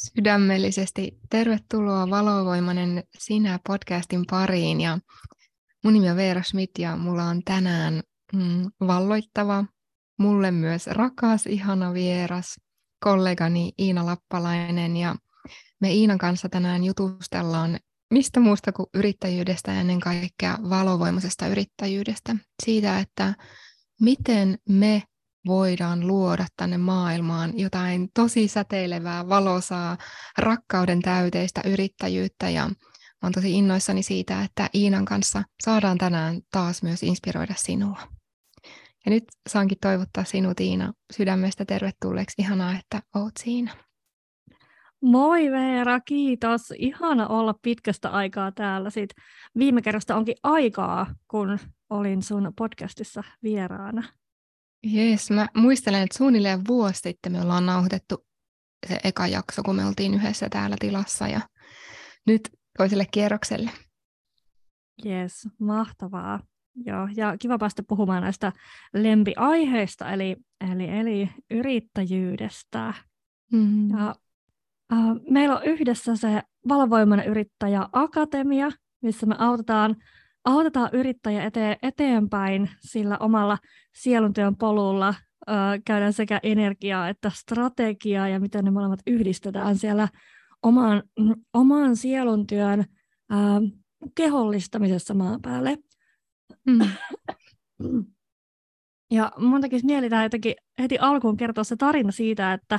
Sydämellisesti tervetuloa Valovoimainen sinä podcastin pariin. Ja mun nimi on Veera Schmidt ja mulla on tänään mm, valloittava, mulle myös rakas, ihana vieras, kollegani Iina Lappalainen. Ja me Iinan kanssa tänään jutustellaan mistä muusta kuin yrittäjyydestä ennen kaikkea valovoimaisesta yrittäjyydestä. Siitä, että miten me voidaan luoda tänne maailmaan jotain tosi säteilevää, valosaa, rakkauden täyteistä yrittäjyyttä ja olen tosi innoissani siitä, että Iinan kanssa saadaan tänään taas myös inspiroida sinua. Ja nyt saankin toivottaa sinut Iina sydämestä tervetulleeksi. Ihanaa, että oot siinä. Moi Veera, kiitos. Ihana olla pitkästä aikaa täällä. Siitä viime kerrasta onkin aikaa, kun olin sun podcastissa vieraana. Jees, mä muistelen, että suunnilleen vuosi sitten me ollaan nauhoitettu se eka jakso, kun me oltiin yhdessä täällä tilassa ja nyt toiselle kierrokselle. Jees, mahtavaa. Joo, ja kiva päästä puhumaan näistä lempiaiheista, eli, eli, eli yrittäjyydestä. Mm. Ja, äh, meillä on yhdessä se Valovoimainen yrittäjä Akatemia, missä me autetaan autetaan yrittäjä ete- eteenpäin sillä omalla sieluntyön polulla. Ö, käydään sekä energiaa että strategiaa ja miten ne molemmat yhdistetään siellä oman, oman sieluntyön ö, kehollistamisessa maan päälle. Mm. Ja mun tekisi mieli jotenkin heti alkuun kertoa se tarina siitä, että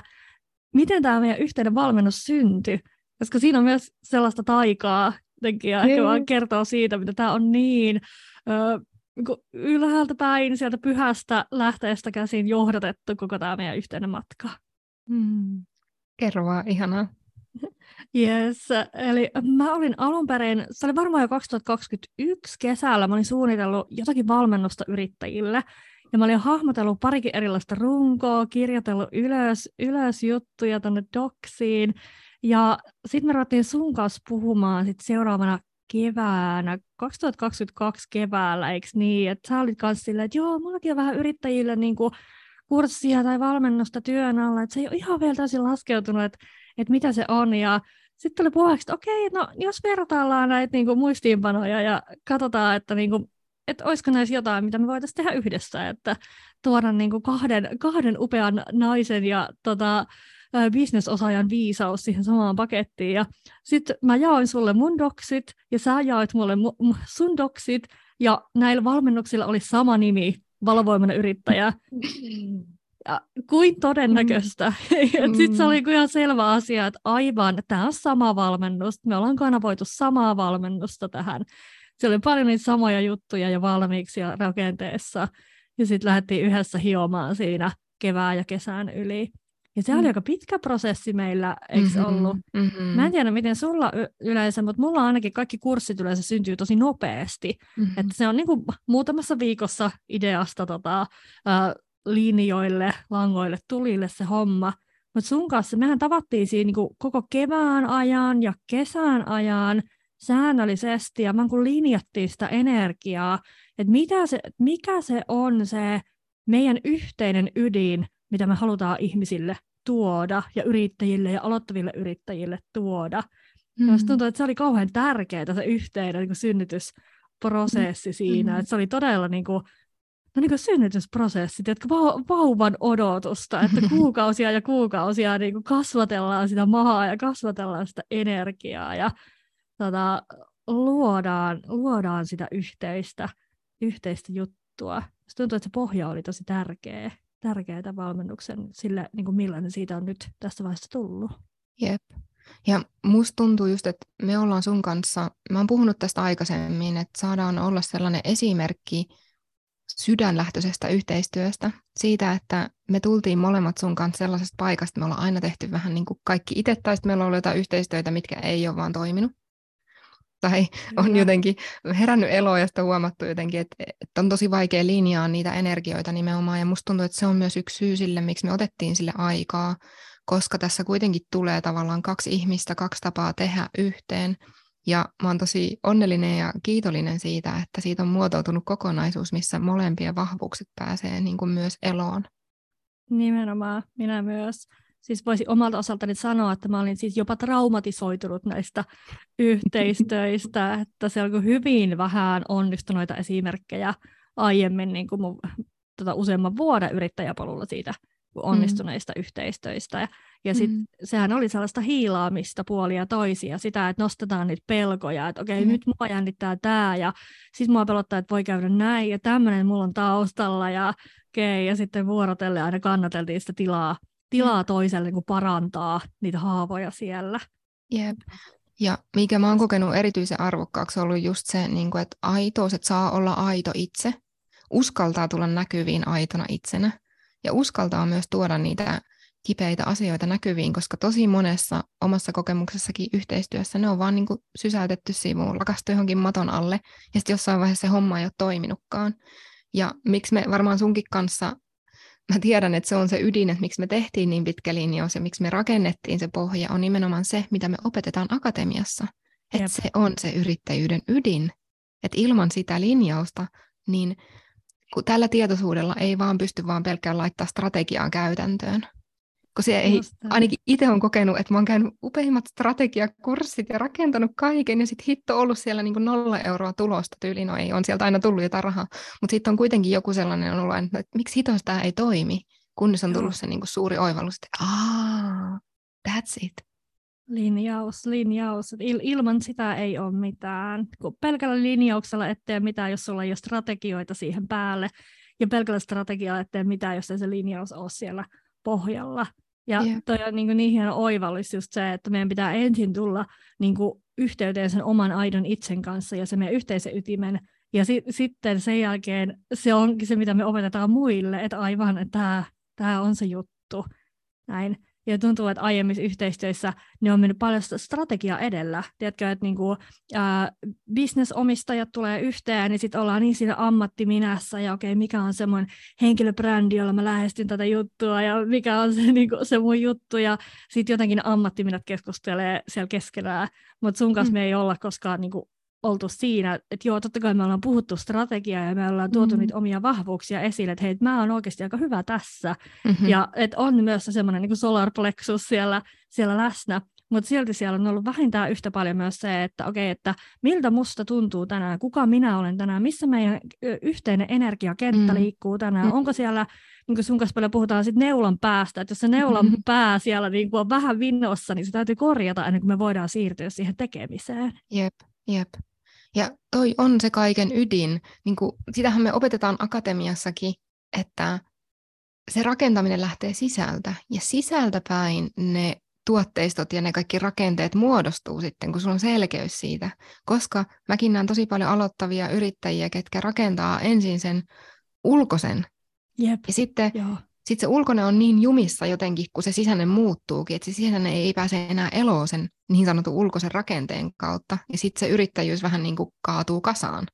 miten tämä meidän yhteinen valmennus syntyi, koska siinä on myös sellaista taikaa, jotenkin, ja ehkä vaan kertoo siitä, mitä tämä on niin ö, niin ylhäältä päin, sieltä pyhästä lähteestä käsin johdatettu koko tämä meidän yhteinen matka. Mm. Kerro vaan, ihanaa. Yes, eli mä olin alun perin, se oli varmaan jo 2021 kesällä, mä olin suunnitellut jotakin valmennusta yrittäjille, ja mä olin hahmotellut parikin erilaista runkoa, kirjoitellut ylös, ylös juttuja tänne doksiin, ja sitten me ruvettiin sun kanssa puhumaan sit seuraavana keväänä, 2022 keväällä, eikö niin? Että sä olit kanssa silleen, että joo, mullakin on vähän yrittäjille niin kuin kurssia tai valmennusta työn alla, että se ei ole ihan vielä täysin laskeutunut, että, että mitä se on. Ja sitten tuli puheeksi, että okei, no jos vertaillaan näitä niin kuin muistiinpanoja ja katsotaan, että niin kuin, että olisiko näissä jotain, mitä me voitaisiin tehdä yhdessä, että tuoda niin kuin kahden, kahden upean naisen ja tota, bisnesosaajan viisaus siihen samaan pakettiin. Ja sitten mä jaoin sulle mun doksit, ja sä jaoit mulle mu- sun doksit, ja näillä valmennuksilla oli sama nimi, valovoimainen yrittäjä. Ja kuin todennäköistä. Mm. Sitten se oli ihan selvä asia, että aivan, tämä on sama valmennus. Me ollaan kanavoitu samaa valmennusta tähän. Siellä oli paljon niitä samoja juttuja ja valmiiksi ja rakenteessa. Ja sitten lähdettiin yhdessä hiomaan siinä kevään ja kesän yli. Ja se mm. oli aika pitkä prosessi meillä, eikö mm-hmm, ollut? Mm-hmm. Mä en tiedä, miten sulla yleensä, mutta mulla ainakin kaikki kurssit yleensä syntyy tosi nopeasti. Mm-hmm. Että se on niin kuin muutamassa viikossa ideasta tota, äh, linjoille, langoille, tulille se homma. Mutta sun kanssa mehän tavattiin siinä niin kuin koko kevään ajan ja kesän ajan säännöllisesti, ja mä kun linjattiin sitä energiaa, että mitä se, mikä se on se meidän yhteinen ydin, mitä me halutaan ihmisille tuoda ja yrittäjille ja aloittaville yrittäjille tuoda. Mm. Minusta tuntuu, että se oli kauhean tärkeää se yhteinen niin synnytysprosessi siinä, mm. että se oli todella niin kuin, no niin kuin synnytysprosessi, jotka vauvan odotusta, että kuukausia ja kuukausia niin kuin kasvatellaan sitä mahaa ja kasvatellaan sitä energiaa ja tota, luodaan, luodaan sitä yhteistä, yhteistä juttua. Se tuntuu, että se pohja oli tosi tärkeä tärkeää valmennuksen sille, niin kuin millainen siitä on nyt tässä vaiheessa tullut. Jep. Ja musta tuntuu just, että me ollaan sun kanssa, mä oon puhunut tästä aikaisemmin, että saadaan olla sellainen esimerkki sydänlähtöisestä yhteistyöstä, siitä, että me tultiin molemmat sun kanssa sellaisesta paikasta, me ollaan aina tehty vähän niin kuin kaikki itse, tai meillä on ollut jotain yhteistyötä, mitkä ei ole vaan toiminut tai on jotenkin herännyt eloa ja sitten huomattu jotenkin, että, että on tosi vaikea linjaa niitä energioita nimenomaan. Ja musta tuntuu, että se on myös yksi syy sille, miksi me otettiin sille aikaa, koska tässä kuitenkin tulee tavallaan kaksi ihmistä, kaksi tapaa tehdä yhteen. Ja mä oon tosi onnellinen ja kiitollinen siitä, että siitä on muotoutunut kokonaisuus, missä molempien vahvuukset pääsee niin kuin myös eloon. Nimenomaan, minä myös. Siis voisi omalta osaltani sanoa, että mä olin siis jopa traumatisoitunut näistä yhteistöistä, että se on hyvin vähän onnistuneita esimerkkejä aiemmin niin kuin mun, tota, useamman vuoden yrittäjäpolulla siitä onnistuneista mm. yhteistöistä. Ja, ja sit, mm. sehän oli sellaista hiilaamista puolia toisia, sitä, että nostetaan niitä pelkoja, että okei, okay, mm. nyt mua jännittää tämä, ja sitten mua pelottaa, että voi käydä näin, ja tämmöinen mulla on taustalla, ja okei, okay, ja sitten vuorotelle aina kannateltiin sitä tilaa, tilaa toiselle niin kuin parantaa niitä haavoja siellä. Jep. Ja mikä mä oon kokenut erityisen arvokkaaksi on ollut just se, niin kuin, että aitous, että saa olla aito itse, uskaltaa tulla näkyviin aitona itsenä ja uskaltaa myös tuoda niitä kipeitä asioita näkyviin, koska tosi monessa omassa kokemuksessakin yhteistyössä ne on vaan niin kuin sysäytetty sivuun, lakastu johonkin maton alle, ja sitten jossain vaiheessa se homma ei ole toiminutkaan. Ja miksi me varmaan sunkin kanssa, mä tiedän, että se on se ydin, että miksi me tehtiin niin pitkä linjaus ja miksi me rakennettiin se pohja, on nimenomaan se, mitä me opetetaan akatemiassa. Että se on se yrittäjyyden ydin. Että ilman sitä linjausta, niin kun tällä tietoisuudella ei vaan pysty vaan pelkkään laittaa strategiaa käytäntöön. Kun se ei, ainakin itse on kokenut, että mä oon käynyt upeimmat strategiakurssit ja rakentanut kaiken, ja sitten hitto ollut siellä niin kuin nolla euroa tulosta tyyliin, no ei, on sieltä aina tullut jotain rahaa, mutta sitten on kuitenkin joku sellainen ollut, että, että miksi hitoista tämä ei toimi, kunnes on tullut Joo. se niin kuin suuri oivallus, että aah, that's it. Linjaus, linjaus. Il- ilman sitä ei ole mitään. Kun pelkällä linjauksella ettei mitään, jos sulla ei ole strategioita siihen päälle. Ja pelkällä strategialla ettei mitään, jos ei se linjaus ole siellä pohjalla. Ja yeah. toi on niin, kuin niin hieno oivallus just se, että meidän pitää ensin tulla niin kuin yhteyteen sen oman aidon itsen kanssa ja se meidän yhteisen ytimen. Ja si- sitten sen jälkeen se onkin se, mitä me opetetaan muille, että aivan, että tämä on se juttu. Näin. Ja tuntuu, että aiemmissa yhteistyöissä ne on mennyt paljon strategia edellä. Tiedätkö, että niinku, ää, bisnesomistajat tulee yhteen, niin sitten ollaan niin siinä ammattiminässä, ja okei, mikä on semmoinen henkilöbrändi, jolla mä lähestyn tätä juttua, ja mikä on se, niinku, se mun juttu, ja sitten jotenkin ammattiminät keskustelee siellä keskenään, mutta sun kanssa mm. me ei olla koskaan niinku, oltu siinä, että joo, totta kai me ollaan puhuttu strategiaa ja me ollaan tuotu mm. niitä omia vahvuuksia esille, että hei, mä oon oikeasti aika hyvä tässä. Mm-hmm. Ja että on myös semmoinen niin solar plexus siellä, siellä läsnä, mutta silti siellä on ollut vähintään yhtä paljon myös se, että okei, okay, että miltä musta tuntuu tänään, kuka minä olen tänään, missä meidän yhteinen energiakenttä mm. liikkuu tänään, mm. onko siellä, niin kuin sun kanssa paljon puhutaan sit neulan päästä, että jos se neulan mm. pää siellä niin kuin on vähän vinnossa, niin se täytyy korjata ennen kuin me voidaan siirtyä siihen tekemiseen. Jep, jep. Ja toi on se kaiken ydin. Niin kuin, sitähän me opetetaan akatemiassakin, että se rakentaminen lähtee sisältä. Ja sisältä päin ne tuotteistot ja ne kaikki rakenteet muodostuu sitten, kun sulla on selkeys siitä. Koska mäkin näen tosi paljon aloittavia yrittäjiä, ketkä rakentaa ensin sen ulkoisen. Jep. Ja sitten Joo sitten se ulkone on niin jumissa jotenkin, kun se sisäinen muuttuukin, että se sisäinen ei pääse enää eloon sen niin sanotun ulkoisen rakenteen kautta. Ja sitten se yrittäjyys vähän niin kuin kaatuu kasaan.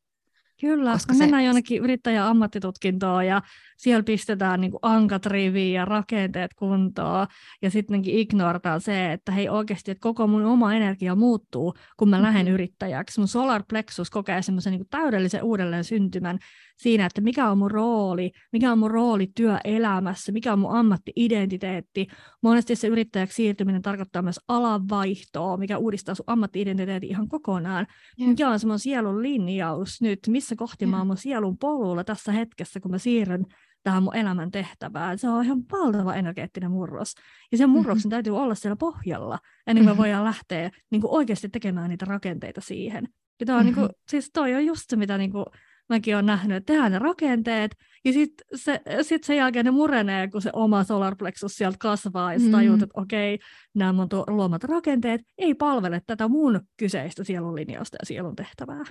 Kyllä, Koska me se... mennään jonnekin yrittäjän ammattitutkintoon ja siellä pistetään niin ankat riviin ja rakenteet kuntoon ja sittenkin ignorataan se, että hei oikeasti, että koko mun oma energia muuttuu, kun mä lähden mm-hmm. yrittäjäksi. Mun solar plexus kokee semmoisen niin täydellisen uudelleen syntymän siinä, että mikä on mun rooli, mikä on mun rooli työelämässä, mikä on mun ammattiidentiteetti. Monesti se yrittäjäksi siirtyminen tarkoittaa myös alanvaihtoa, mikä uudistaa sun ammattiidentiteetin ihan kokonaan. Mikä on semmoinen sielun linjaus nyt, missä kohti yeah. mä oon mun sielun polulla tässä hetkessä, kun mä siirryn tähän mun elämän tehtävään. Se on ihan valtava energeettinen murros. Ja sen murroksen mm-hmm. täytyy olla siellä pohjalla, ennen kuin me mm-hmm. voidaan lähteä niin kuin oikeasti tekemään niitä rakenteita siihen. Ja toi on, mm-hmm. niin kuin, siis toi on just se, mitä niin kuin, mäkin olen nähnyt, että tehdään ne rakenteet, ja sitten se, sit sen jälkeen ne murenee, kun se oma solarplexus sieltä kasvaa, ja sä tajut, mm. että okei, nämä mun luomat rakenteet ei palvele tätä mun kyseistä sielun linjausta ja sielun tehtävää.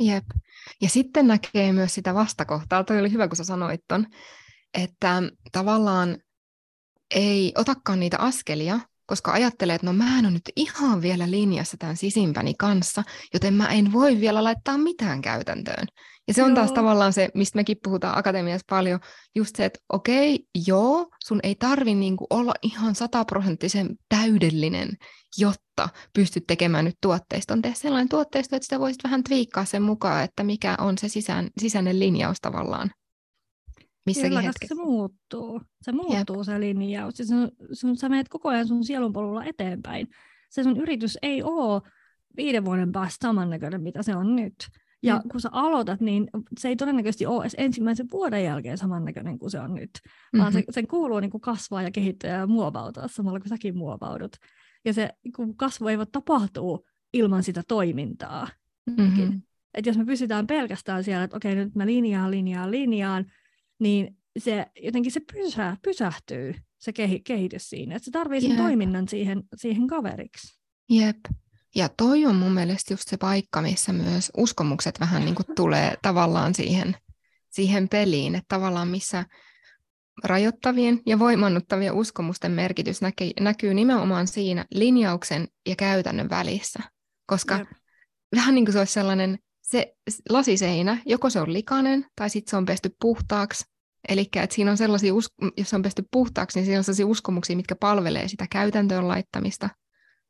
Jep. Ja sitten näkee myös sitä vastakohtaa. Toi oli hyvä, kun sä sanoit ton, että tavallaan ei otakaan niitä askelia, koska ajattelee, että no mä en ole nyt ihan vielä linjassa tämän sisimpäni kanssa, joten mä en voi vielä laittaa mitään käytäntöön. Ja se on joo. taas tavallaan se, mistä mekin puhutaan akatemiassa paljon, just se, että okei, joo, sun ei tarvi niinku olla ihan sataprosenttisen täydellinen, jotta pystyt tekemään nyt tuotteiston. Tee sellainen tuotteisto, että sitä voisit vähän twiikkaa sen mukaan, että mikä on se sisään, sisäinen linjaus tavallaan, missäkin Kyllä, hetkessä. se muuttuu. Se muuttuu Jep. se linjaus. Ja sun, sun, sä menet koko ajan sun sielunpolulla eteenpäin. Se sun yritys ei ole viiden vuoden päästä samannäköinen, mitä se on nyt. Ja Jep. kun sä aloitat, niin se ei todennäköisesti ole edes ensimmäisen vuoden jälkeen samannäköinen kuin se on nyt, mm-hmm. vaan se, sen kuuluu niin kuin kasvaa ja kehittyä ja muovautua samalla kuin säkin muovaudut. Ja se kun kasvu ei voi tapahtua ilman sitä toimintaa. Mm-hmm. Et jos me pysytään pelkästään siellä, että okei, nyt mä linjaan, linjaan, linjaan, niin se jotenkin se pysä, pysähtyy, se kehitys siinä. Että se tarvii sen Jep. toiminnan siihen, siihen kaveriksi. Jep. Ja toi on mun mielestä just se paikka, missä myös uskomukset vähän niin kuin tulee tavallaan siihen, siihen peliin, että tavallaan missä rajoittavien ja voimannuttavien uskomusten merkitys näkee, näkyy nimenomaan siinä linjauksen ja käytännön välissä. Koska Jep. vähän niin kuin se olisi sellainen se lasiseinä, joko se on likainen tai sitten se on pesty puhtaaksi. Eli että siinä on sellaisia, jos se on pesty puhtaaksi, niin siinä on sellaisia uskomuksia, mitkä palvelee sitä käytäntöön laittamista.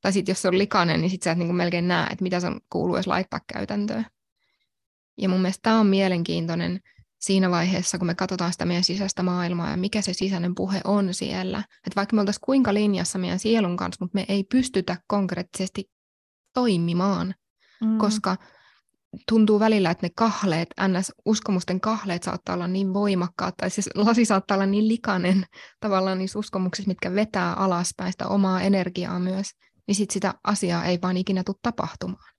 Tai sitten jos se on likainen, niin sitten sä et niin melkein näe, että mitä sen kuuluu edes laittaa käytäntöön. Ja mun mielestä tämä on mielenkiintoinen siinä vaiheessa, kun me katsotaan sitä meidän sisäistä maailmaa ja mikä se sisäinen puhe on siellä. Että vaikka me oltaisiin kuinka linjassa meidän sielun kanssa, mutta me ei pystytä konkreettisesti toimimaan, mm. koska tuntuu välillä, että ne kahleet, NS-uskomusten kahleet saattaa olla niin voimakkaat, tai siis lasi saattaa olla niin likainen tavallaan niissä uskomuksissa, mitkä vetää alaspäin sitä omaa energiaa myös, niin sit sitä asiaa ei vaan ikinä tule tapahtumaan.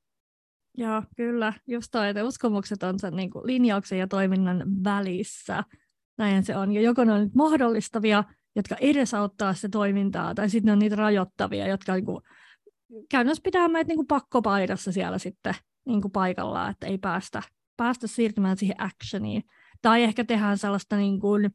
Joo, kyllä. Just toi, että uskomukset on sen niin kuin linjauksen ja toiminnan välissä. Näin se on. Ja joko ne on nyt mahdollistavia, jotka edesauttaa sitä toimintaa, tai sitten ne on niitä rajoittavia, jotka niin kuin, pitää meitä niin kuin pakkopaidassa siellä sitten niin kuin paikallaan, että ei päästä, päästä siirtymään siihen actioniin. Tai ehkä tehdään sellaista niin kuin,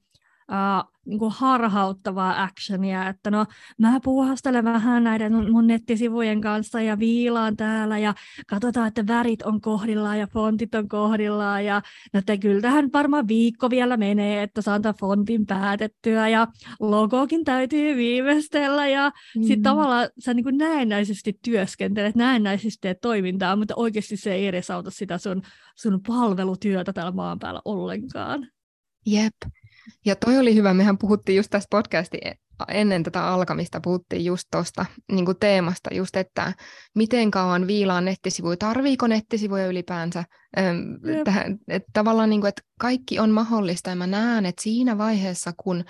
uh, niin kuin harhauttavaa actionia, että no mä puuhastelen vähän näiden mun nettisivujen kanssa ja viilaan täällä ja katsotaan, että värit on kohdillaan ja fontit on kohdillaan ja no te kyllä tähän varmaan viikko vielä menee, että saan tämän fontin päätettyä ja logokin täytyy viimeistellä ja mm. sitten tavallaan sä niin kuin näennäisesti työskentelet, näennäisesti teet toimintaa, mutta oikeasti se ei edesauta sitä sun, sun palvelutyötä täällä maan päällä ollenkaan. Jep. Ja toi oli hyvä, mehän puhuttiin just tässä podcasti e- ennen tätä alkamista, puhuttiin just tuosta niin teemasta, just että miten kauan viilaan nettisivuja, tarviiko nettisivuja ylipäänsä, yep. tähän, että tavallaan niin kuin, että kaikki on mahdollista, ja mä näen, että siinä vaiheessa, kun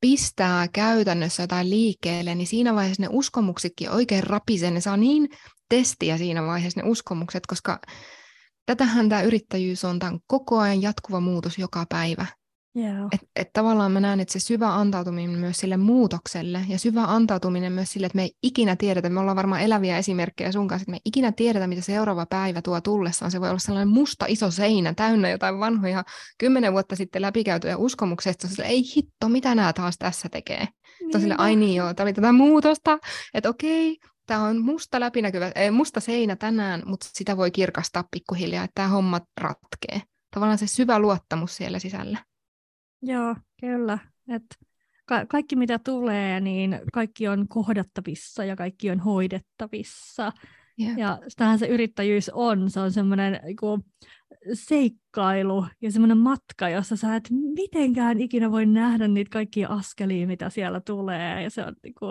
pistää käytännössä jotain liikkeelle, niin siinä vaiheessa ne uskomuksitkin oikein rapisee, ne saa niin testiä siinä vaiheessa ne uskomukset, koska tätähän tämä yrittäjyys on, tämä on koko ajan jatkuva muutos joka päivä. Yeah. Että et tavallaan mä näen, että se syvä antautuminen myös sille muutokselle ja syvä antautuminen myös sille, että me ei ikinä tiedetä, me ollaan varmaan eläviä esimerkkejä sun kanssa, että me ei ikinä tiedetä, mitä seuraava päivä tuo tullessaan. Se voi olla sellainen musta iso seinä täynnä jotain vanhoja kymmenen vuotta sitten läpikäytyjä uskomuksesta. Sille, ei hitto, mitä nämä taas tässä tekee? Niin. Sille, ai niin joo, tämä oli tätä muutosta, että okei, tämä on musta läpinäkyvä, ei, musta seinä tänään, mutta sitä voi kirkastaa pikkuhiljaa, että tämä homma ratkee. Tavallaan se syvä luottamus siellä sisällä. Joo, kyllä. Et ka- kaikki mitä tulee, niin kaikki on kohdattavissa ja kaikki on hoidettavissa. Yeah. Ja sitähän se yrittäjyys on. Se on semmoinen niinku, seikkailu ja semmoinen matka, jossa sä et mitenkään ikinä voi nähdä niitä kaikkia askelia, mitä siellä tulee. Ja se on niinku,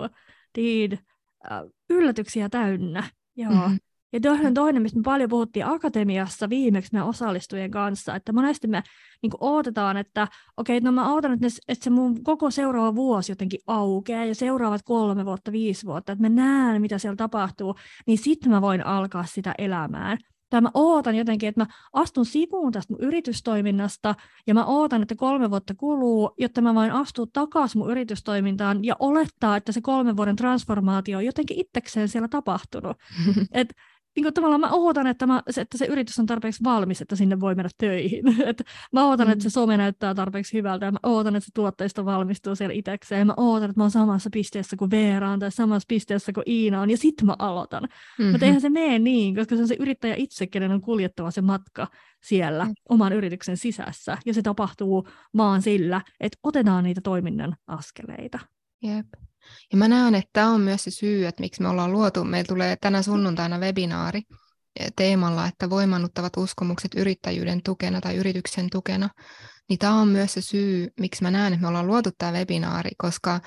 deed, uh, yllätyksiä täynnä. Joo. Mm-hmm. Ja toinen, toinen, mistä me paljon puhuttiin akatemiassa viimeksi meidän osallistujien kanssa, että monesti me niin odotetaan, että okei, okay, no mä odotan, että, ne, että se mun koko seuraava vuosi jotenkin aukeaa ja seuraavat kolme vuotta, viisi vuotta, että mä näen, mitä siellä tapahtuu, niin sitten mä voin alkaa sitä elämään. Tai mä ootan jotenkin, että mä astun sivuun tästä mun yritystoiminnasta ja mä ootan, että kolme vuotta kuluu, jotta mä voin astua takaisin mun yritystoimintaan ja olettaa, että se kolmen vuoden transformaatio on jotenkin itsekseen siellä tapahtunut. Et niin kuin tavallaan mä ootan, että, mä, että se yritys on tarpeeksi valmis, että sinne voi mennä töihin. Et mä ootan, mm. että se mm. some näyttää tarpeeksi hyvältä ja mä ootan, että se tuotteisto valmistuu siellä itsekseen. Ja mä ootan, että mä oon samassa pisteessä kuin Veera on tai samassa pisteessä kuin Iina on ja sitten mä aloitan. Mm-hmm. Mutta eihän se mene niin, koska se on se yrittäjä itse, kenen on kuljettava se matka siellä mm. oman yrityksen sisässä. Ja se tapahtuu vaan sillä, että otetaan niitä toiminnan askeleita. Jep. Ja mä näen, että tämä on myös se syy, että miksi me ollaan luotu, meillä tulee tänä sunnuntaina webinaari, teemalla, että voimannuttavat uskomukset yrittäjyyden tukena tai yrityksen tukena, niin tämä on myös se syy, miksi mä näen, että me ollaan luotu tämä webinaari, koska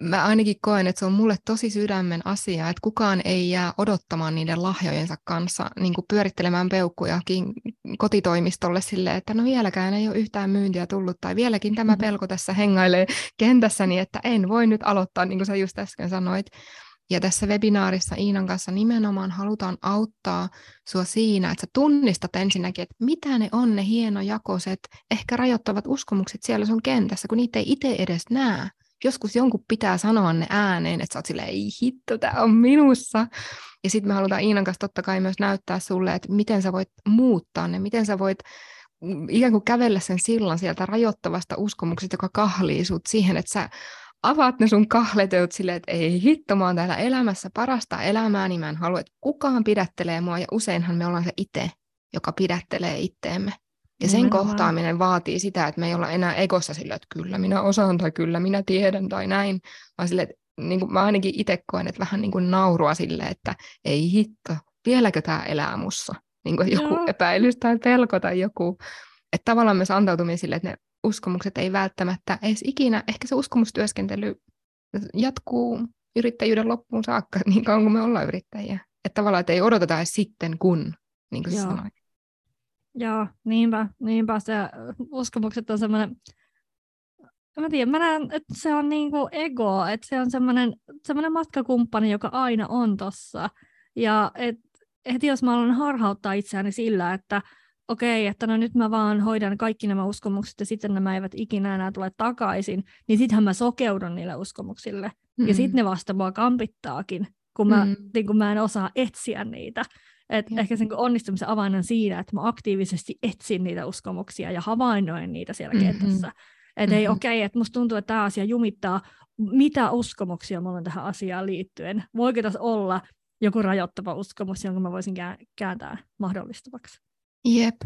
mä ainakin koen, että se on mulle tosi sydämen asia, että kukaan ei jää odottamaan niiden lahjojensa kanssa niin kuin pyörittelemään peukkuja kotitoimistolle sille, että no vieläkään ei ole yhtään myyntiä tullut, tai vieläkin tämä mm-hmm. pelko tässä hengailee kentässäni, että en voi nyt aloittaa, niin kuin sä just äsken sanoit. Ja tässä webinaarissa Iinan kanssa nimenomaan halutaan auttaa sua siinä, että sä tunnistat ensinnäkin, että mitä ne on ne hienojakoiset, ehkä rajoittavat uskomukset siellä sun kentässä, kun niitä ei itse edes näe joskus jonkun pitää sanoa ne ääneen, että sä oot silleen, ei hitto, tämä on minussa. Ja sitten me halutaan Iinan kanssa totta kai myös näyttää sulle, että miten sä voit muuttaa ne, miten sä voit mm, ikään kuin kävellä sen sillan sieltä rajoittavasta uskomuksesta, joka kahlii sut siihen, että sä avaat ne sun kahleteut silleen, että ei hitto, mä oon täällä elämässä parasta elämää, niin mä en halua, että kukaan pidättelee mua, ja useinhan me ollaan se itse, joka pidättelee itteemme. Ja sen Nimenomaan. kohtaaminen vaatii sitä, että me ei olla enää egossa sillä, että kyllä minä osaan tai kyllä minä tiedän tai näin, vaan sille, että niin kuin mä ainakin itse koen, että vähän niin kuin naurua sille, että ei hitto, vieläkö tämä elää mussa? Niin kuin joku Joo. epäilys tai pelko tai joku. Että tavallaan myös antautuminen sille, että ne uskomukset ei välttämättä edes ikinä, ehkä se uskomustyöskentely jatkuu yrittäjyyden loppuun saakka niin kauan kuin me ollaan yrittäjiä. Että tavallaan, että ei odoteta edes sitten kun, niin kuin sanoit. Joo, niinpä, niinpä se uskomukset on semmoinen, mä tiedän, mä näen, että se on niinku ego, että se on semmoinen, semmoinen matkakumppani, joka aina on tossa. Ja et, et jos mä alan harhauttaa itseäni sillä, että okei, okay, että no nyt mä vaan hoidan kaikki nämä uskomukset ja sitten nämä eivät ikinä enää tule takaisin, niin sittenhän mä sokeudun niille uskomuksille. Mm. Ja sitten ne vasta mua kampittaakin, kun mä, mm. niin kun mä en osaa etsiä niitä. Et ehkä sen onnistumisen avain on siinä, että mä aktiivisesti etsin niitä uskomuksia ja havainnoin niitä siellä mm-hmm. kentässä. Että mm-hmm. ei okei, okay, että musta tuntuu, että tämä asia jumittaa, mitä uskomuksia mulla on tähän asiaan liittyen. Voiko tässä olla joku rajoittava uskomus, jonka mä voisin kääntää mahdollistavaksi? Jep.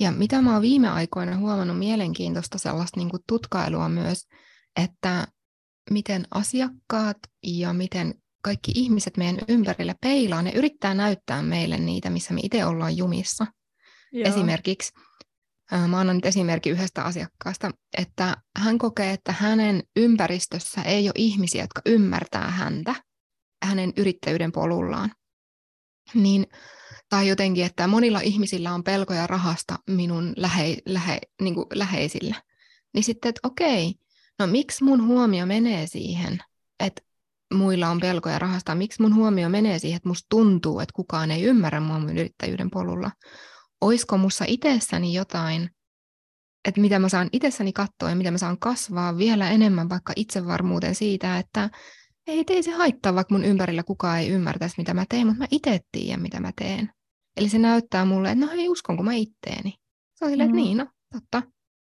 Ja mitä mä oon viime aikoina huomannut mielenkiintoista sellaista niin tutkailua myös, että miten asiakkaat ja miten kaikki ihmiset meidän ympärillä peilaa, ne yrittää näyttää meille niitä, missä me itse ollaan jumissa. Joo. Esimerkiksi, mä annan nyt esimerkki yhdestä asiakkaasta, että hän kokee, että hänen ympäristössä ei ole ihmisiä, jotka ymmärtää häntä hänen yrittäjyyden polullaan. Niin, tai jotenkin, että monilla ihmisillä on pelkoja rahasta minun lähe, lähe, niin kuin läheisillä. Niin sitten, että okei, no miksi mun huomio menee siihen, että muilla on pelkoja rahasta. Miksi mun huomio menee siihen, että musta tuntuu, että kukaan ei ymmärrä mua mun yrittäjyyden polulla? Oisko mussa itsessäni jotain, että mitä mä saan itsessäni katsoa ja mitä mä saan kasvaa vielä enemmän vaikka itsevarmuuden siitä, että ei tee se haittaa, vaikka mun ympärillä kukaan ei ymmärtäisi, mitä mä teen, mutta mä itse tiedän, mitä mä teen. Eli se näyttää mulle, että no hei, uskonko mä itteeni. Se on silleen, mm. että niin, no totta.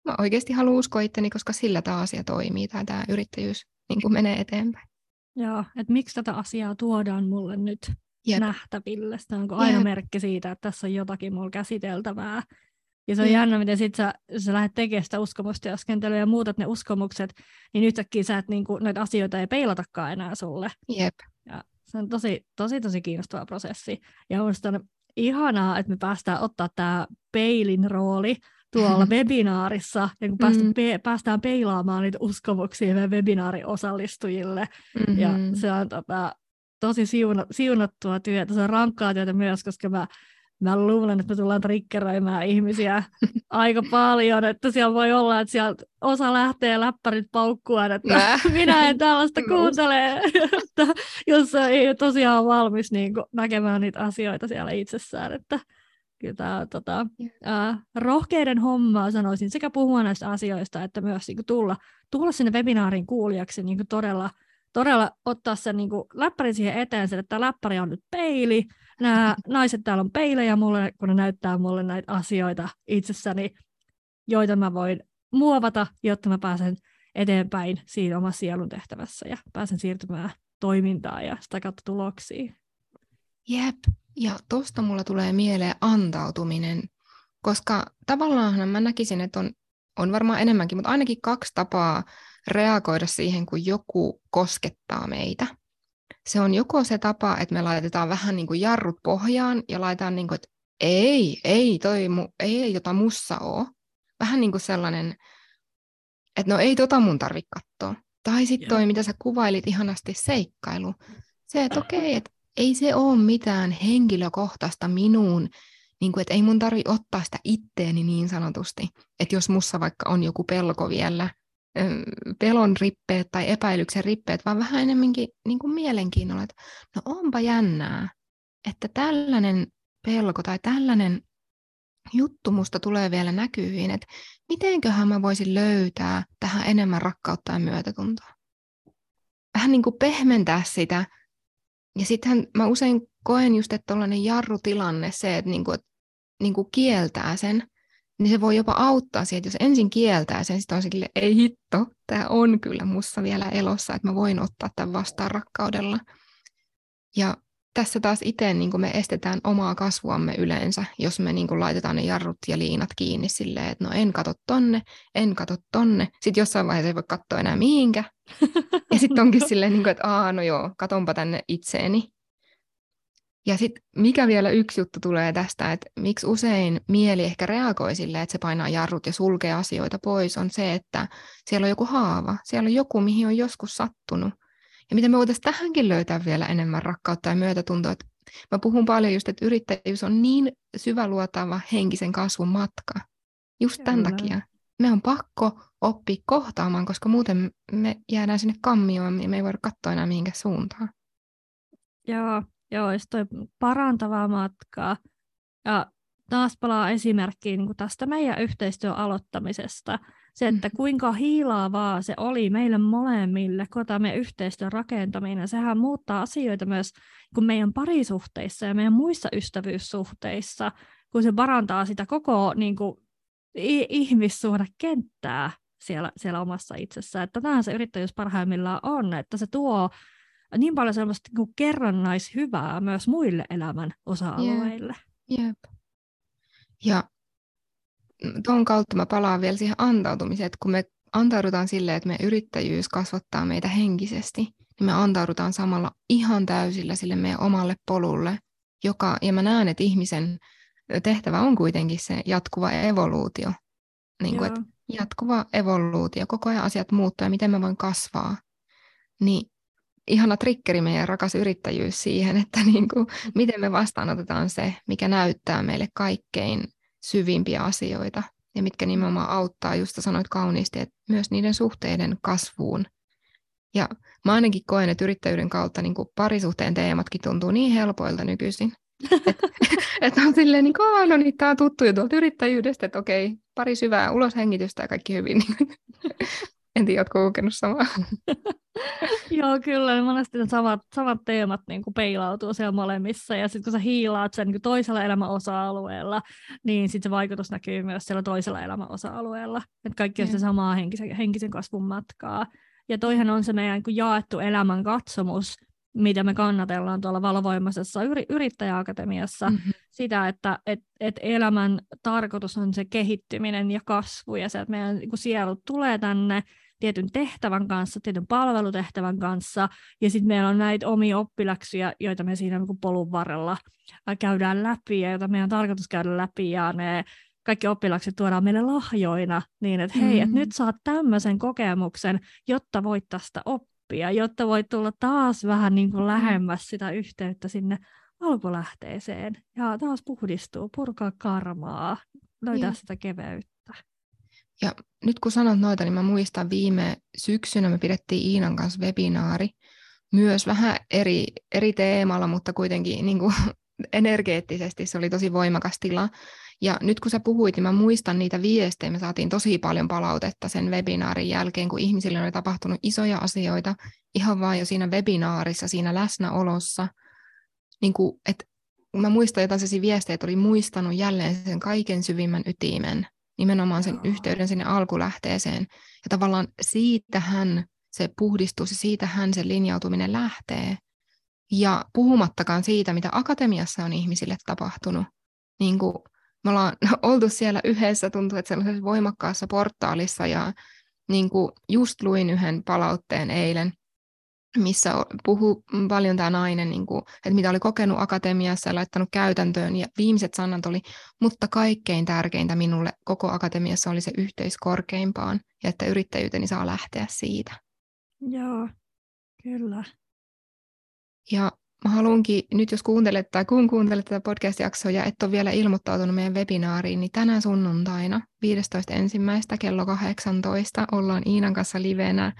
Mä oikeasti haluan uskoa itteni, koska sillä tämä asia toimii tai tämä yrittäjyys niin menee eteenpäin. Joo, että miksi tätä asiaa tuodaan mulle nyt Jep. nähtäville. Se on aina Jep. merkki siitä, että tässä on jotakin mulla käsiteltävää. Ja se on Jep. jännä, miten sit sä, sä lähdet tekemään sitä uskomustyöskentelyä ja muutat ne uskomukset, niin yhtäkkiä sä et niinku, noita asioita ei peilatakaan enää sulle. Jep. Ja se on tosi, tosi, tosi kiinnostava prosessi. Ja on ihanaa, että me päästään ottaa tämä peilin rooli tuolla webinaarissa, ja kun päästään, mm. pe- päästään peilaamaan niitä uskomuksia meidän webinaarin osallistujille. Mm-hmm. Ja se on tota, tosi siuna- siunattua työtä, se on rankkaa työtä myös, koska mä, mä luulen, että me tullaan triggeröimään ihmisiä aika paljon, että siellä voi olla, että sieltä osa lähtee läppärit paukkuaan, että Nää. minä en tällaista kuuntele, jos ei tosiaan valmis niin näkemään niitä asioita siellä itsessään, että kyllä tämä tota, äh, rohkeiden hommaa sanoisin, sekä puhua näistä asioista, että myös niin kuin, tulla, tulla sinne webinaarin kuulijaksi niin kuin, todella, todella ottaa sen niin kuin, läppärin siihen eteen, sen, että tämä läppäri on nyt peili, nämä naiset täällä on peilejä mulle, kun ne näyttää mulle näitä asioita itsessäni, joita mä voin muovata, jotta mä pääsen eteenpäin siinä omassa sielun tehtävässä ja pääsen siirtymään toimintaan ja sitä kautta tuloksiin. Jep, ja tosta mulla tulee mieleen antautuminen, koska tavallaan mä näkisin, että on, on varmaan enemmänkin, mutta ainakin kaksi tapaa reagoida siihen, kun joku koskettaa meitä. se on joko se tapa, että me laitetaan vähän niin kuin jarrut pohjaan ja laitetaan niin kuin, että ei, ei, toi mu- ei jota mussa oo. Vähän niin kuin sellainen, että no ei tota mun tarvi katsoa. Tai sitten toi, mitä sä kuvailit ihanasti, seikkailu. Se, että okei, että ei se ole mitään henkilökohtaista minuun, niin kuin, että ei mun tarvi ottaa sitä itteeni niin sanotusti. Että jos mussa vaikka on joku pelko vielä, pelon rippeet tai epäilyksen rippeet, vaan vähän enemmänkin niin kuin mielenkiinnolla, että no onpa jännää, että tällainen pelko tai tällainen juttu musta tulee vielä näkyviin, että mitenköhän mä voisin löytää tähän enemmän rakkautta ja myötätuntoa. Vähän niin kuin pehmentää sitä. Ja sittenhän mä usein koen just, että tällainen jarrutilanne, se, että, niin kuin, että niin kuin kieltää sen, niin se voi jopa auttaa siihen, että jos ensin kieltää sen, sitten on sille, ei hitto, tämä on kyllä mussa vielä elossa, että mä voin ottaa tämän vastaan rakkaudella. Ja tässä taas itse niin me estetään omaa kasvuamme yleensä, jos me niin kuin laitetaan ne jarrut ja liinat kiinni silleen, että no en kato tonne, en kato tonne. Sitten jossain vaiheessa ei voi katsoa enää mihinkä. Ja sitten onkin silleen, niin kuin, että aa, no joo, katonpa tänne itseeni. Ja sitten mikä vielä yksi juttu tulee tästä, että miksi usein mieli ehkä reagoi silleen, että se painaa jarrut ja sulkee asioita pois, on se, että siellä on joku haava, siellä on joku, mihin on joskus sattunut. Ja miten me voitaisiin tähänkin löytää vielä enemmän rakkautta ja myötätuntoa. Että mä puhun paljon just, että yrittäjyys on niin syväluotava henkisen kasvun matka. Just tämän Kyllä. takia. Me on pakko oppia kohtaamaan, koska muuten me jäädään sinne kammioon ja me ei voida katsoa enää mihinkä suuntaan. Joo, joo, toi parantavaa matkaa. Ja taas palaa esimerkkiin niin tästä meidän yhteistyön aloittamisesta. Se, että mm. kuinka hiilaavaa se oli meille molemmille, kun tämä meidän yhteistyön rakentaminen, sehän muuttaa asioita myös kun meidän parisuhteissa ja meidän muissa ystävyyssuhteissa, kun se parantaa sitä koko niin kuin, ihmissuhdekenttää siellä, siellä omassa itsessään. Että tämähän se yrittäjyys parhaimmillaan on, että se tuo niin paljon sellaista niin kerrannaishyvää myös muille elämän osa-alueille. Jep. Yep. Ja tuon kautta mä palaan vielä siihen antautumiseen, että kun me antaudutaan silleen, että me yrittäjyys kasvattaa meitä henkisesti, niin me antaudutaan samalla ihan täysillä sille meidän omalle polulle, joka, ja mä näen, että ihmisen tehtävä on kuitenkin se jatkuva evoluutio. Niin kuin, että jatkuva evoluutio, koko ajan asiat muuttuu ja miten mä voin kasvaa. Niin ihana trikkeri meidän rakas yrittäjyys siihen, että niin kuin, miten me vastaanotetaan se, mikä näyttää meille kaikkein syvimpiä asioita ja mitkä nimenomaan auttaa, just sanoit kauniisti, että myös niiden suhteiden kasvuun. Ja mä ainakin koen, että yrittäjyyden kautta niin kuin parisuhteen teematkin tuntuu niin helpoilta nykyisin. että et on silleen, niin kuin, no niin, tämä on tuttu jo tuolta yrittäjyydestä, että okei, pari syvää uloshengitystä ja kaikki hyvin. en tiedä, oletko kokenut samaa? Joo, kyllä. Niin monesti ne samat, samat teemat niin kuin peilautuu siellä molemmissa. Ja sitten kun sä hiilaat sen niin toisella elämän osa-alueella, niin sitten se vaikutus näkyy myös siellä toisella elämän osa-alueella. Että kaikki on sitä samaa henkisen, henkisen kasvun matkaa. Ja toihan on se meidän niin jaettu elämän katsomus, mitä me kannatellaan tuolla valovoimaisessa yri- yrittäjäakatemiassa, mm-hmm. sitä, että et, et elämän tarkoitus on se kehittyminen ja kasvu ja se, että meidän niin sielu tulee tänne tietyn tehtävän kanssa, tietyn palvelutehtävän kanssa, ja sitten meillä on näitä omia oppiläksyjä, joita me siinä niin polun varrella käydään läpi, ja joita meidän on tarkoitus käydä läpi, ja ne kaikki oppilakset tuodaan meille lahjoina, niin että hei, mm. et nyt saat tämmöisen kokemuksen, jotta voit tästä oppia, jotta voit tulla taas vähän niin kuin lähemmäs sitä yhteyttä sinne alkulähteeseen, ja taas puhdistuu, purkaa karmaa, löytää ja. sitä keveyttä. Ja nyt kun sanot noita, niin mä muistan viime syksynä me pidettiin Iinan kanssa webinaari, myös vähän eri, eri teemalla, mutta kuitenkin niin kuin, energeettisesti se oli tosi voimakas tila. Ja nyt kun sä puhuit, niin mä muistan niitä viestejä, me saatiin tosi paljon palautetta sen webinaarin jälkeen, kun ihmisille oli tapahtunut isoja asioita ihan vaan jo siinä webinaarissa, siinä läsnäolossa. Niin kuin, että mä muistan jotain sellaisia viestejä, että oli muistanut jälleen sen kaiken syvimmän ytimen nimenomaan sen yhteyden sinne alkulähteeseen. Ja tavallaan siitähän se puhdistus ja siitähän se linjautuminen lähtee. Ja puhumattakaan siitä, mitä akatemiassa on ihmisille tapahtunut. Niin kuin me ollaan oltu siellä yhdessä, tuntuu, että sellaisessa voimakkaassa portaalissa ja niin kuin just luin yhden palautteen eilen, missä puhuu paljon tämä nainen, niin kuin, että mitä oli kokenut akatemiassa ja laittanut käytäntöön. Ja viimeiset sanat oli, mutta kaikkein tärkeintä minulle koko akatemiassa oli se yhteys korkeimpaan ja että yrittäjyyteni saa lähteä siitä. Joo, kyllä. Ja mä haluankin, nyt jos kuuntelet tai kun kuuntelet tätä podcast-jaksoa ja et ole vielä ilmoittautunut meidän webinaariin, niin tänä sunnuntaina 15.1. kello 18 ollaan Iinan kanssa livenä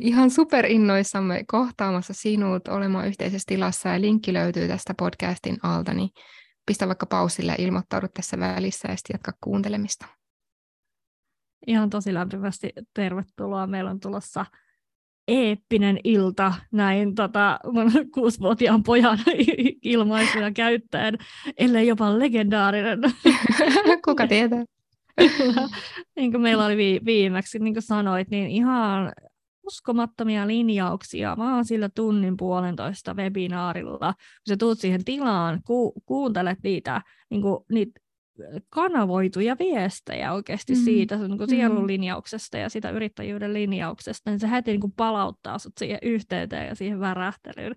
ihan innoissamme kohtaamassa sinut olemaan yhteisessä tilassa ja linkki löytyy tästä podcastin alta, niin pistä vaikka pausille ja ilmoittaudu tässä välissä ja sitten jatka kuuntelemista. Ihan tosi lämpimästi tervetuloa. Meillä on tulossa eeppinen ilta näin tota, mun kuusivuotiaan pojan ilmaisuja käyttäen, ellei jopa legendaarinen. Kuka tietää? niin kuin meillä oli vi- viimeksi, niin kuin sanoit, niin ihan uskomattomia linjauksia vaan sillä tunnin puolentoista webinaarilla. Kun sä tuut siihen tilaan, ku, kuuntelet niitä, niin kuin, niitä kanavoituja viestejä oikeasti mm. siitä niin kuin sielun linjauksesta ja sitä yrittäjyyden linjauksesta, niin se heti niin kuin palauttaa sut siihen yhteyteen ja siihen värähtelyyn.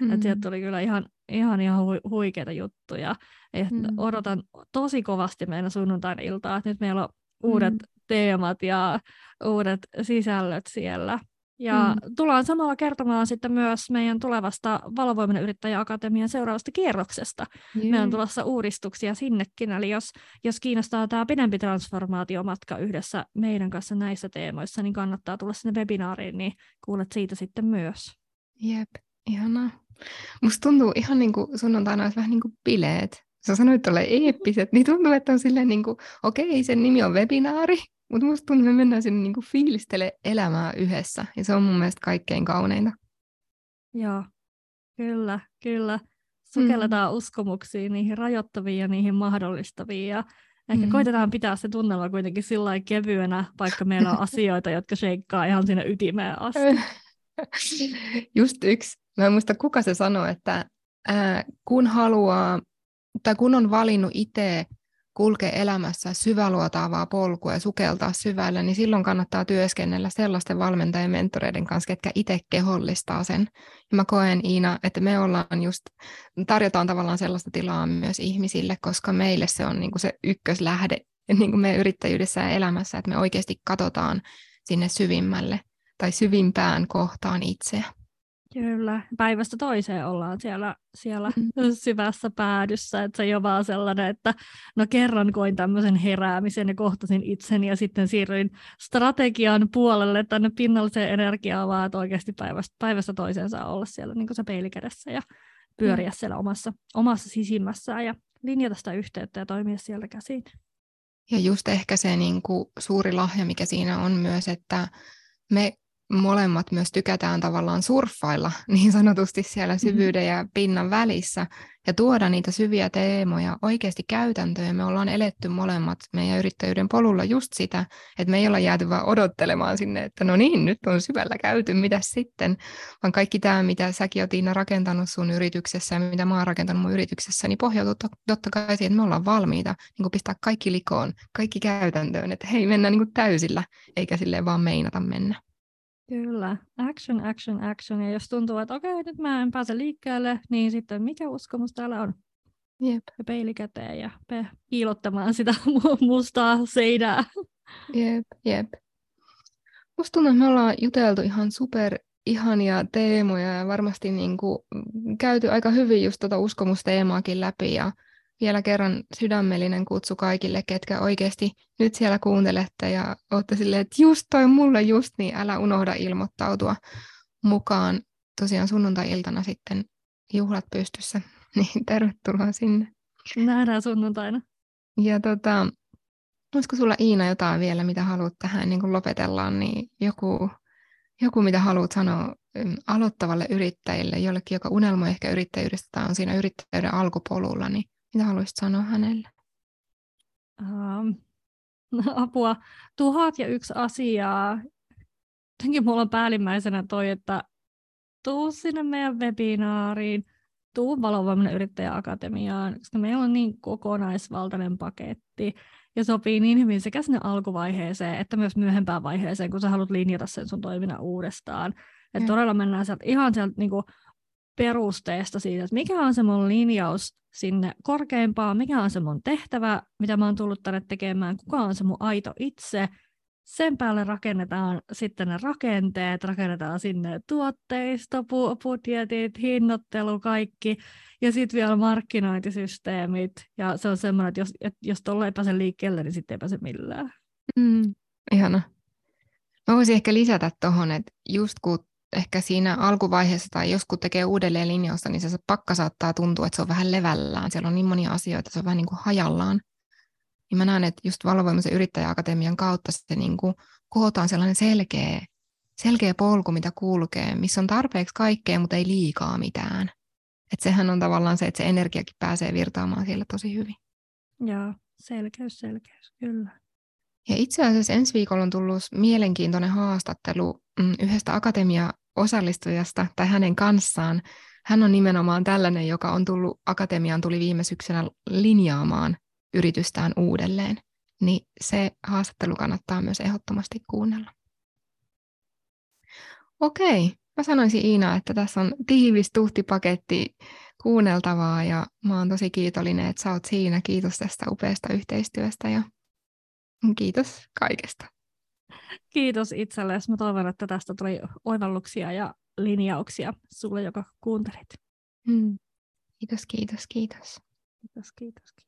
Mm. Et sieltä tuli kyllä ihan, ihan, ihan hu- huikeita juttuja. Et mm. Odotan tosi kovasti meidän sunnuntain iltaa, että nyt meillä on uudet mm. teemat ja uudet sisällöt siellä. Ja mm. tullaan samalla kertomaan sitten myös meidän tulevasta Valovoimainen yrittäjäakatemian seuraavasta kierroksesta. Yeah. Meillä on tulossa uudistuksia sinnekin, eli jos, jos kiinnostaa tämä pidempi transformaatiomatka yhdessä meidän kanssa näissä teemoissa, niin kannattaa tulla sinne webinaariin, niin kuulet siitä sitten myös. Jep, ihanaa. Musta tuntuu ihan niin kuin sunnuntaina olisi vähän niin kuin bileet. Sä sanoit tuolle eeppiset, niin tuntuu, että on silleen niin kuin, okei, okay, sen nimi on webinaari, mutta musta tuntuu, että me mennään sinne niinku fiilistele elämää yhdessä, ja se on mun mielestä kaikkein kauneinta. Joo, kyllä, kyllä. Sukelletaan mm. uskomuksiin, niihin rajoittaviin ja niihin mahdollistaviin, ja ehkä mm. koitetaan pitää se tunnelma kuitenkin sillä kevyenä, vaikka meillä on asioita, jotka sheikkaa ihan sinne ytimeen asti. Just yksi. Mä en muista, kuka se sanoi, että ää, kun haluaa, tai kun on valinnut itse kulkea elämässä syväluotaavaa polkua ja sukeltaa syvälle, niin silloin kannattaa työskennellä sellaisten valmentajien mentoreiden kanssa, ketkä itse kehollistaa sen. Ja mä koen Iina, että me ollaan just, tarjotaan tavallaan sellaista tilaa myös ihmisille, koska meille se on niin kuin se ykköslähde niin kuin meidän yrittäjyydessä ja elämässä, että me oikeasti katsotaan sinne syvimmälle tai syvimpään kohtaan itseä. Kyllä, päivästä toiseen ollaan siellä, siellä mm. syvässä päädyssä, että se ei ole vaan sellainen, että no kerran koin tämmöisen heräämisen ja kohtasin itseni ja sitten siirryin strategian puolelle tänne pinnalliseen energiaan, vaan että oikeasti päivästä, päivästä toiseen saa olla siellä niin kuin se peilikädessä ja pyöriä mm. siellä omassa, omassa sisimmässään ja linjata sitä yhteyttä ja toimia sieltä käsin. Ja just ehkä se niin kuin suuri lahja, mikä siinä on myös, että me molemmat myös tykätään tavallaan surffailla niin sanotusti siellä mm-hmm. syvyyden ja pinnan välissä ja tuoda niitä syviä teemoja oikeasti käytäntöön. Me ollaan eletty molemmat meidän yrittäjyyden polulla just sitä, että me ei olla jääty vaan odottelemaan sinne, että no niin, nyt on syvällä käyty, mitä sitten, vaan kaikki tämä, mitä säkin oot Tiina rakentanut sun yrityksessä ja mitä mä oon rakentanut mun yrityksessä, niin pohjautuu to- totta kai siihen, että me ollaan valmiita niin pistää kaikki likoon, kaikki käytäntöön, että hei, mennään niin täysillä, eikä silleen vaan meinata mennä. Kyllä, action, action, action. Ja jos tuntuu, että okei, nyt mä en pääse liikkeelle, niin sitten mikä uskomus täällä on? Jep. Ja peili käteen ja pe- piilottamaan sitä mustaa seinää. Jep, jep. Musta tuntuu, että me ollaan juteltu ihan super ihania teemoja ja varmasti niin kuin käyty aika hyvin just tuota uskomusteemaakin läpi ja vielä kerran sydämellinen kutsu kaikille, ketkä oikeasti nyt siellä kuuntelette ja olette silleen, että just toi mulle just, niin älä unohda ilmoittautua mukaan. Tosiaan sunnuntai-iltana sitten juhlat pystyssä, niin tervetuloa sinne. Nähdään sunnuntaina. Ja tota, olisiko sulla Iina jotain vielä, mitä haluat tähän niin kun lopetellaan, niin joku, joku, mitä haluat sanoa mm, aloittavalle yrittäjille, jollekin, joka unelmoi ehkä yrittäjyydestä tai on siinä yrittäjyyden alkupolulla, niin mitä haluaisit sanoa hänelle? Um, apua. Tuhat ja yksi asiaa. Jotenkin mulla on päällimmäisenä toi, että tuu sinne meidän webinaariin, tuu Valovoimainen yrittäjäakatemiaan, koska meillä on niin kokonaisvaltainen paketti ja sopii niin hyvin sekä sinne alkuvaiheeseen että myös myöhempään vaiheeseen, kun sä haluat linjata sen sun toiminnan uudestaan. Että todella mennään sieltä, ihan sieltä niin kuin perusteesta siitä, että mikä on se mun linjaus sinne korkeimpaan, mikä on se mun tehtävä, mitä mä oon tullut tänne tekemään, kuka on se mun aito itse. Sen päälle rakennetaan sitten ne rakenteet, rakennetaan sinne tuotteisto, budjetit, hinnoittelu, kaikki, ja sitten vielä markkinointisysteemit. Ja se on semmoinen, että jos, että jos tuolla ei pääse liikkeelle, niin sitten ei pääse millään. Mm, ihana. Mä voisin ehkä lisätä tuohon, että just kun ehkä siinä alkuvaiheessa tai jos kun tekee uudelleen linjausta, niin se pakka saattaa tuntua, että se on vähän levällään. Siellä on niin monia asioita, se on vähän niin kuin hajallaan. Niin mä näen, että just Valovoimaisen yrittäjäakatemian kautta se niin kuin kootaan sellainen selkeä, selkeä polku, mitä kulkee, missä on tarpeeksi kaikkea, mutta ei liikaa mitään. Että sehän on tavallaan se, että se energiakin pääsee virtaamaan siellä tosi hyvin. Joo, selkeys, selkeys, kyllä. Ja itse asiassa ensi viikolla on tullut mielenkiintoinen haastattelu mm, yhdestä akatemia-osallistujasta tai hänen kanssaan. Hän on nimenomaan tällainen, joka on tullut akatemiaan, tuli viime syksynä linjaamaan yritystään uudelleen. Niin se haastattelu kannattaa myös ehdottomasti kuunnella. Okei, mä sanoisin Iina, että tässä on tiivis tuhtipaketti kuunneltavaa ja mä oon tosi kiitollinen, että sä oot siinä. Kiitos tästä upeasta yhteistyöstä ja Kiitos kaikesta. Kiitos itsellesi. Mä toivon, että tästä tuli oivalluksia ja linjauksia sulle, joka kuuntelit. Mm. Kiitos, kiitos, kiitos. Kiitos, kiitos, kiitos.